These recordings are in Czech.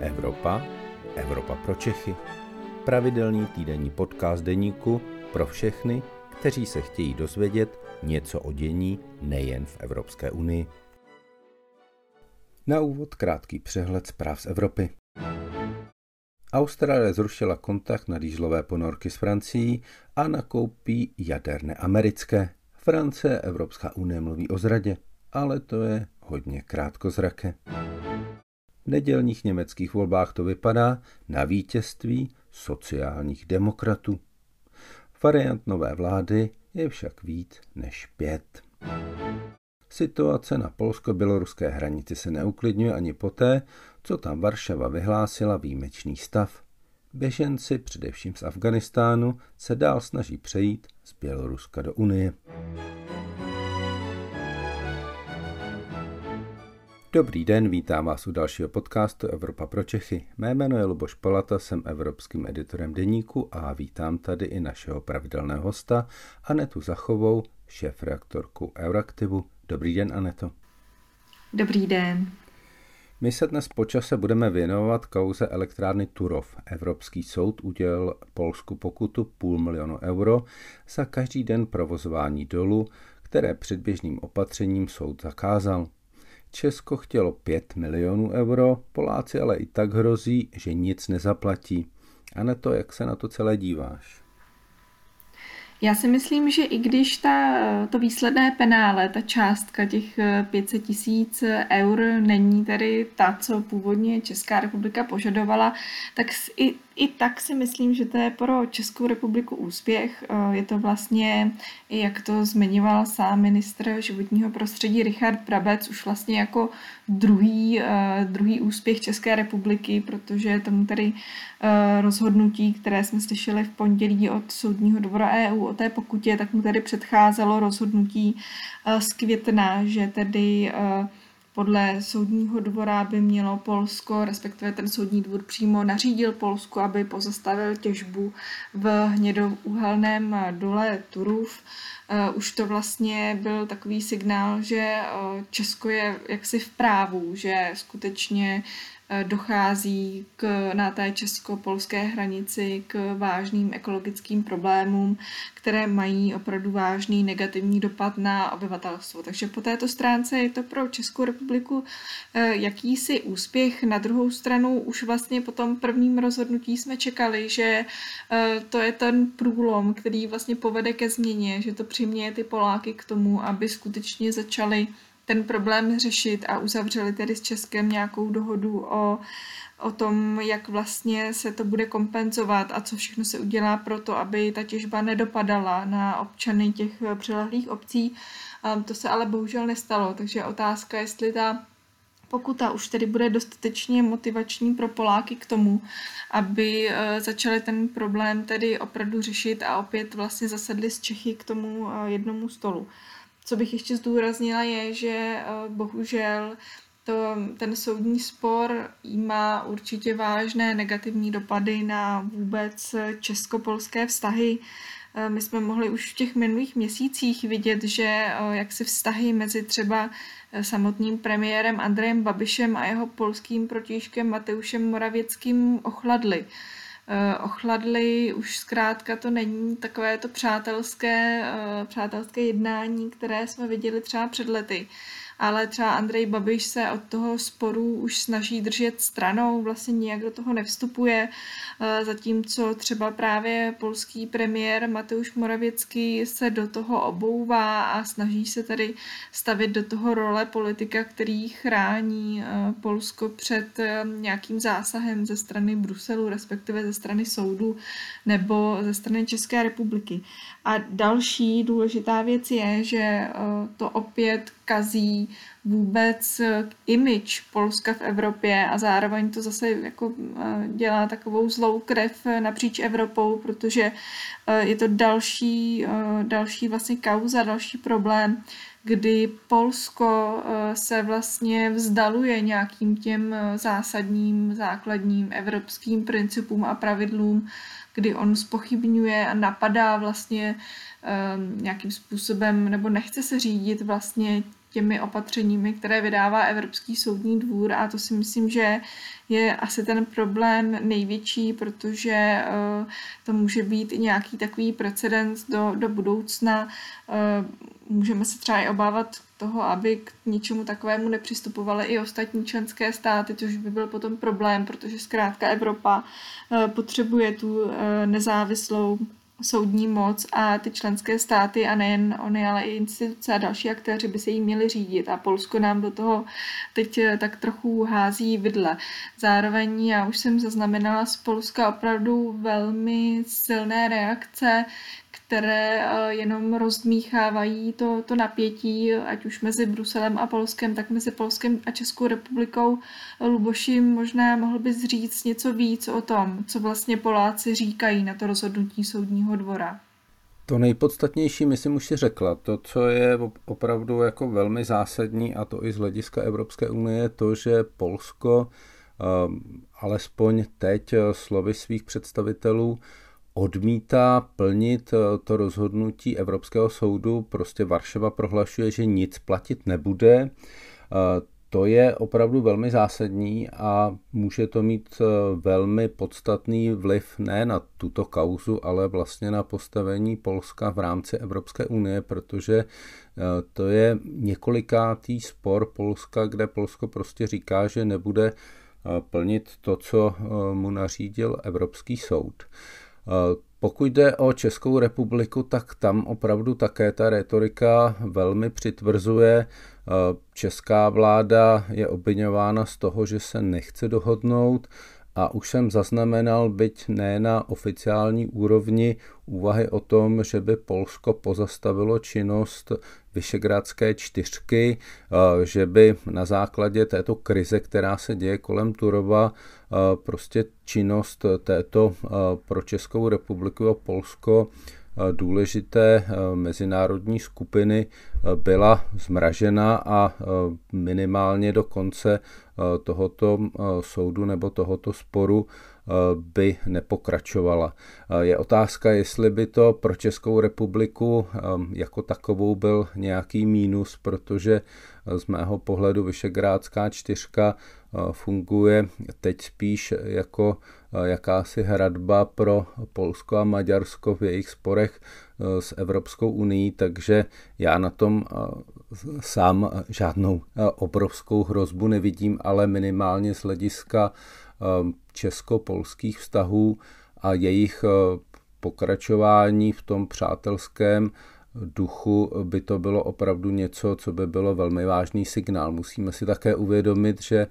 Evropa, Evropa pro Čechy. Pravidelný týdenní podcast deníku pro všechny, kteří se chtějí dozvědět něco o dění nejen v Evropské unii. Na úvod krátký přehled zpráv z Evropy. Austrálie zrušila kontakt na dýžlové ponorky s Francií a nakoupí jaderné americké. Francie, Evropská unie mluví o zradě, ale to je hodně krátkozraké. V nedělních německých volbách to vypadá na vítězství sociálních demokratů. Variant nové vlády je však víc než pět. Situace na polsko-běloruské hranici se neuklidňuje ani poté, co tam Varšava vyhlásila výjimečný stav. Běženci, především z Afganistánu, se dál snaží přejít z Běloruska do Unie. Dobrý den, vítám vás u dalšího podcastu Evropa pro Čechy. Mé jméno je Luboš Palata, jsem evropským editorem deníku a vítám tady i našeho pravidelného hosta Anetu Zachovou, šéf-reaktorku Euraktivu. Dobrý den, Aneto. Dobrý den. My se dnes počase budeme věnovat kauze elektrárny Turov. Evropský soud udělal Polsku pokutu půl milionu euro za každý den provozování dolu, které předběžným opatřením soud zakázal. Česko chtělo 5 milionů euro, Poláci ale i tak hrozí, že nic nezaplatí. A na to, jak se na to celé díváš? Já si myslím, že i když ta, to výsledné penále, ta částka těch 500 tisíc eur není tady ta, co původně Česká republika požadovala, tak i i tak si myslím, že to je pro Českou republiku úspěch. Eh, je to vlastně, jak to zmiňoval sám ministr životního prostředí Richard Brabec, už vlastně jako druhý, eh, druhý úspěch České republiky, protože tomu tady eh, rozhodnutí, které jsme slyšeli v pondělí od Soudního dvora EU o té pokutě, tak mu tady předcházelo rozhodnutí z května, že tedy podle soudního dvora by mělo Polsko, respektive ten soudní dvůr přímo nařídil Polsku, aby pozastavil těžbu v hnědouhelném dole Turův. Eh, už to vlastně byl takový signál, že eh, Česko je jaksi v právu, že skutečně Eh, dochází k, na té česko-polské hranici k vážným ekologickým problémům, které mají opravdu vážný negativní dopad na obyvatelstvo. Takže po této stránce je to pro Českou republiku eh, jakýsi úspěch. Na druhou stranu už vlastně po tom prvním rozhodnutí jsme čekali, že eh, to je ten průlom, který vlastně povede ke změně, že to přiměje ty Poláky k tomu, aby skutečně začali ten problém řešit a uzavřeli tedy s Českem nějakou dohodu o, o tom, jak vlastně se to bude kompenzovat a co všechno se udělá pro to, aby ta těžba nedopadala na občany těch přilehlých obcí. To se ale bohužel nestalo, takže otázka, jestli ta pokuta už tedy bude dostatečně motivační pro Poláky k tomu, aby e, začali ten problém tedy opravdu řešit a opět vlastně zasedli z Čechy k tomu e, jednomu stolu. Co bych ještě zdůraznila je, že eh, bohužel to, ten soudní spor má určitě vážné negativní dopady na vůbec česko-polské vztahy. Eh, my jsme mohli už v těch minulých měsících vidět, že eh, jak si vztahy mezi třeba samotným premiérem Andrejem Babišem a jeho polským protižkem Mateušem Moravěckým ochladly. Eh, ochladli, už zkrátka to není takové to přátelské, eh, přátelské jednání, které jsme viděli třeba před lety ale třeba Andrej Babiš se od toho sporu už snaží držet stranou, vlastně nijak do toho nevstupuje, eh, zatímco třeba právě polský premiér Mateusz Moravěcký se do toho obouvá a snaží se tady stavit do toho role politika, který chrání eh, Polsko před eh, nějakým zásahem ze strany Bruselu, respektive ze strany soudu nebo ze strany České republiky. A další důležitá věc je, že to opět kazí vůbec eh, image Polska v Evropě a zároveň to zase jako eh, dělá takovou zlou krev eh, napříč Evropou, protože je to další, další vlastně kauza, další problém, kdy Polsko se vlastně vzdaluje nějakým těm zásadním, základním evropským principům a pravidlům, kdy on spochybňuje a napadá vlastně nějakým způsobem, nebo nechce se řídit vlastně těmi opatřeními, které vydává Evropský soudní dvůr a to si myslím, že je asi ten problém největší, protože eh, to může být nějaký takový precedens do, do budoucna. Eh, můžeme se třeba i obávat toho, aby k něčemu takovému nepřistupovaly i ostatní členské státy, což by byl potom problém, protože zkrátka Evropa eh, potřebuje tu nezávislou soudní moc a ty členské státy a nejen oni, ale i instituce a další aktéři by se jí měli řídit a Polsko nám do toho teď eh, tak trochu hází vidle. Zároveň já už jsem zaznamenala z Polska opravdu velmi silné reakce, které eh, jenom rozdmíchávají to, to napětí, ať už mezi Bruselem a Polskem, tak mezi Polskem a Českou republikou. Luboši, možná mohl bys říct něco víc o tom, co vlastně Poláci říkají na to rozhodnutí soudního dvora. To nejpodstatnější, myslím, už si řekla. To, co je opravdu jako velmi zásadní, a to i z hlediska Evropské unie, je to, že Polsko um, alespoň teď slovy svých představitelů odmítá plnit eh, to rozhodnutí Evropského soudu. Prostě Varšava prohlašuje, že nic platit nebude. Eh, to je opravdu velmi zásadní a může to mít eh, velmi podstatný vliv ne na tuto kauzu, ale vlastně na postavení Polska v rámci Evropské unie, protože to je několikátý spor Polska, kde Polsko prostě říká, že nebude plnit to, co mu nařídil Evropský soud. Pokud jde o Českou republiku, tak tam opravdu také ta retorika velmi přitvrzuje. Česká vláda je obvinována z toho, že se nechce dohodnout a už jsem zaznamenal, byť ne na oficiální úrovni, úvahy o tom, že by Polsko pozastavilo činnost Vyšegrádské čtyřky, že by na základě této krize, která se děje kolem Turova, prostě činnost této pro Českou republiku a Polsko důležité mezinárodní skupiny byla zmražena a minimálně do konce tohoto soudu nebo tohoto sporu by nepokračovala. Je otázka, jestli by to pro Českou republiku jako takovou byl nějaký mínus, protože z mého pohledu Vyšegrádská čtyřka funguje teď spíš jako jakási hradba pro Polsko a Maďarsko v jejich sporech s Evropskou unii, takže já na tom sám žádnou obrovskou hrozbu nevidím, ale minimálně z hlediska česko-polských vztahů a jejich pokračování v tom přátelském duchu by to bylo opravdu něco, co by bylo velmi vážný signál. Musíme si také uvědomit, že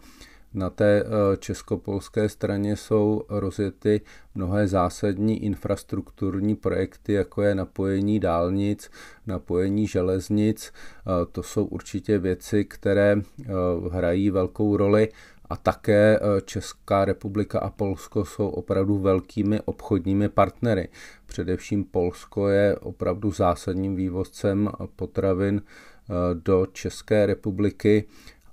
na té eh, českopolské straně jsou rozjety mnohé zásadní infrastrukturní projekty, jako je napojení dálnic, napojení železnic. Eh, to jsou určitě věci, které eh, hrají velkou roli a také Česká republika a Polsko jsou opravdu velkými obchodními partnery. Především Polsko je opravdu zásadním vývozcem potravin do České republiky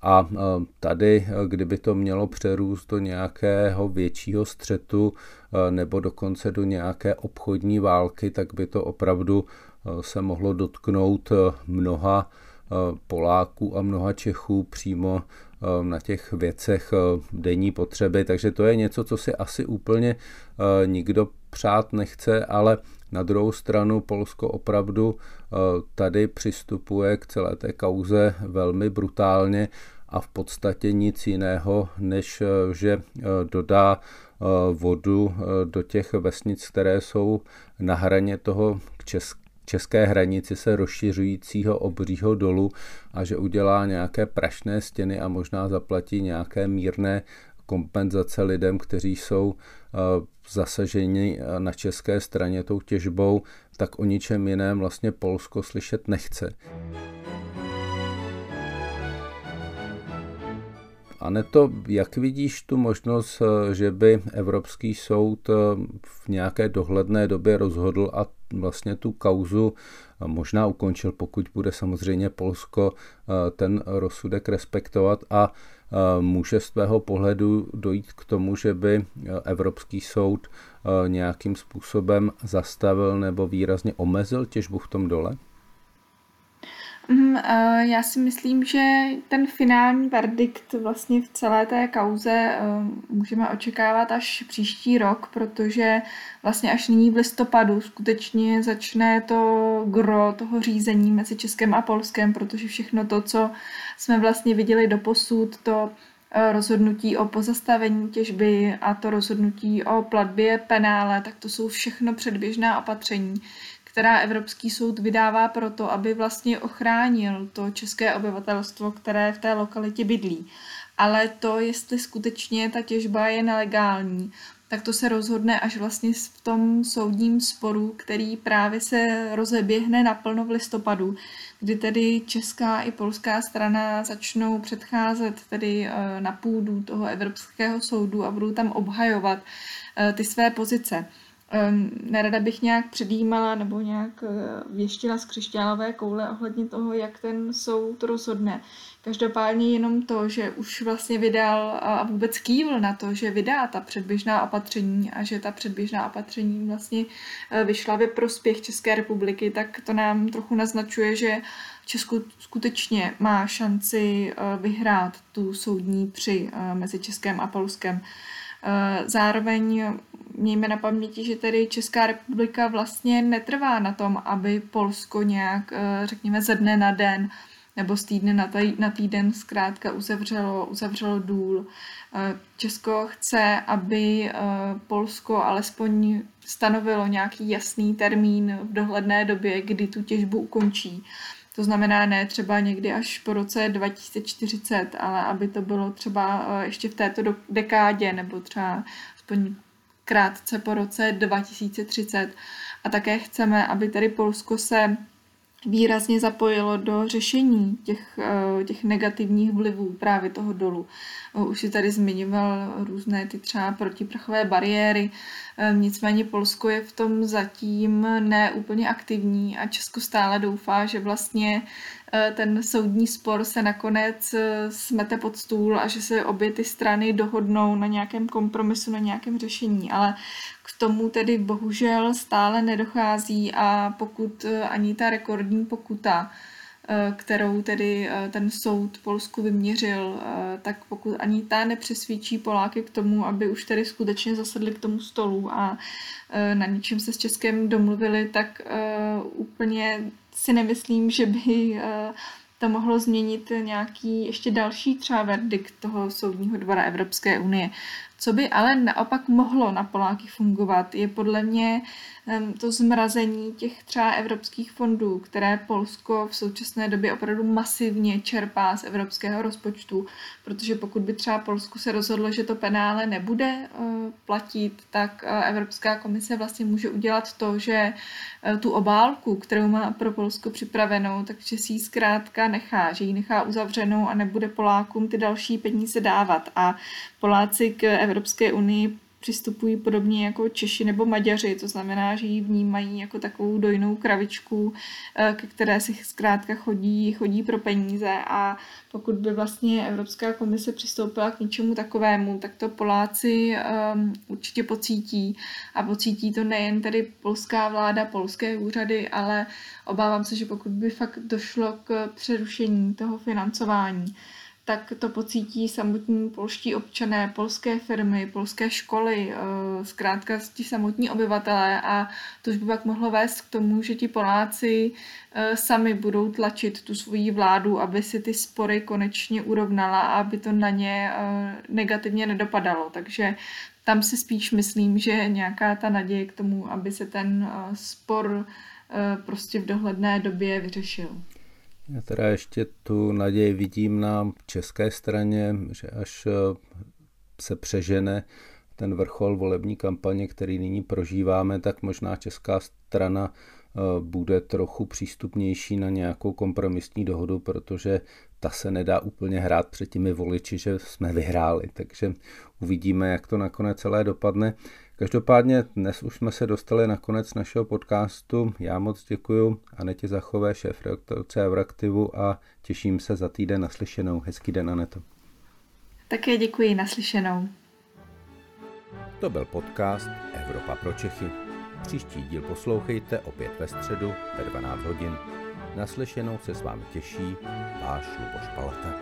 a e, tady, e, kdyby to mělo přerůst do nějakého většího střetu e, nebo dokonce do nějaké obchodní války, tak by to opravdu se mohlo dotknout mnoha Poláků a mnoha Čechů přímo na těch věcech denní potřeby. Takže to je něco, co si asi úplně nikdo přát nechce, ale na druhou stranu Polsko opravdu tady přistupuje k celé té kauze velmi brutálně a v podstatě nic jiného, než eh, že eh, dodá eh, vodu do těch vesnic, které jsou na hraně toho česk české hranici se rozšiřujícího obřího dolu a že udělá nějaké prašné stěny a možná zaplatí nějaké mírné kompenzace lidem, kteří jsou zasaženi na české straně tou těžbou, tak o ničem jiném vlastně Polsko slyšet nechce. to, jak vidíš tu možnost, eh, že by Evropský soud eh, v nějaké dohledné době rozhodl a vlastně tu kauzu eh, možná ukončil, pokud bude samozřejmě Polsko ten rozsudek respektovat a může z tvého pohledu dojít k tomu, že by Evropský soud nějakým způsobem zastavil nebo výrazně omezil těžbu v tom dole? Mm, eh, já si myslím, že ten finální verdikt vlastně v celé té kauze eh, můžeme očekávat až příští rok, protože vlastně až nyní v listopadu skutečně začne to gro toho řízení mezi Českem a Polskem, protože všechno to, co jsme vlastně viděli do posud, to eh, rozhodnutí o pozastavení těžby a to rozhodnutí o platbě penále, tak to jsou všechno předběžná opatření, která Evropský soud vydává proto, aby vlastně ochránil to české obyvatelstvo, které v té lokalitě bydlí. Ale to, jestli skutečně ta těžba je nelegální, tak to se rozhodne až vlastně v tom soudním sporu, který právě se rozeběhne naplno v listopadu, kdy tedy česká i polská strana začnou předcházet tedy eh, na půdu toho Evropského soudu a budou tam obhajovat eh, ty své pozice. Nerada bych nějak předjímala nebo nějak uh, věštila z křišťálové koule ohledně toho, jak ten soud rozhodne. Každopádně jenom to, že už vlastně vydal a vůbec kývl na to, že vydá ta předběžná opatření a že ta předběžná opatření vlastně vyšla ve prospěch České republiky, tak to nám trochu naznačuje, že Česko skutečně má šanci vyhrát tu soudní při mezi Českém a Polskem. Zároveň mějme na paměti, že tedy Česká republika vlastně netrvá na tom, aby Polsko nějak, eh, řekněme, ze dne na den nebo z týdne na, týden zkrátka uzavřelo, uzavřelo důl. Eh, Česko chce, aby eh, Polsko alespoň stanovilo nějaký jasný termín v dohledné době, kdy tu těžbu ukončí. To znamená ne třeba někdy až po roce 2040, ale aby to bylo třeba ještě v této dekádě nebo třeba aspoň krátce po roce 2030. A také chceme, aby tady Polsko se výrazně zapojilo do řešení těch, eh, těch negativních vlivů právě toho dolu. Eh, už si tady zmiňoval různé ty třeba protiprachové bariéry, eh, nicméně Polsko je v tom zatím neúplně aktivní a Česko stále doufá, že vlastně ten soudní spor se nakonec smete pod stůl a že se obě ty strany dohodnou na nějakém kompromisu, na nějakém řešení. Ale k tomu tedy bohužel stále nedochází a pokud eh, ani ta rekordní pokuta, eh, kterou tedy eh, ten soud Polsku vyměřil, tak pokud ani ta nepřesvědčí Poláky k tomu, aby už tedy skutečně zasedli k tomu stolu a na ničem se s Českem domluvili, tak úplně si nemyslím, že by to mohlo změnit nějaký ještě další třeba verdikt toho soudního dvora Evropské unie. Co by ale naopak mohlo na Poláky fungovat, je podle mě to zmrazení těch třeba evropských fondů, které Polsko v současné době opravdu masivně čerpá z evropského rozpočtu, protože pokud by třeba Polsku se rozhodlo, že to penále nebude eh, platit, tak eh, Evropská komise vlastně může udělat to, že eh, tu obálku, kterou má pro Polsko připravenou, takže si ji zkrátka nechá, že ji nechá uzavřenou a nebude Polákům ty další peníze dávat. A Poláci k Evropské unii přistupují podobně jako Češi nebo Maďaři, to znamená, že ji vnímají jako takovou dojnou kravičku, eh, ke které si zkrátka chodí, chodí pro peníze. A pokud by vlastně Evropská komise přistoupila k něčemu takovému, tak to Poláci um, určitě pocítí. A pocítí to nejen tedy polská vláda, polské úřady, ale obávám se, že pokud by fakt došlo k přerušení toho financování, tak to pocítí samotní polští občané, polské firmy, polské školy, eh, zkrátka ti samotní obyvatelé a to už by pak mohlo vést k tomu, že ti Poláci eh, sami budou tlačit tu svoji vládu, aby si ty spory konečně urovnala a aby to na ně eh, negativně nedopadalo. Takže tam si spíš myslím, že nějaká ta naděje k tomu, aby se ten spor prostě v dohledné době vyřešil. Já teda ještě tu naději vidím na české straně, že až eh, se přežene ten vrchol volební kampaně, který nyní prožíváme, tak možná česká strana eh, bude trochu přístupnější na nějakou kompromisní dohodu, protože ta se nedá úplně hrát před těmi voliči, že jsme vyhráli. Takže uvidíme, jak to nakonec celé dopadne. Každopádně dnes už jsme se dostali na konec našeho podcastu. Já moc děkuji Anetě Zachové, šéf redaktorce Euraktivu a těším se za týden naslyšenou. Hezký den, Aneto. Také děkuji, naslyšenou. To byl podcast Evropa pro Čechy. Příští díl poslouchejte opět ve středu ve 12 hodin. Naslyšenou se s vámi těší váš Luboš Palata.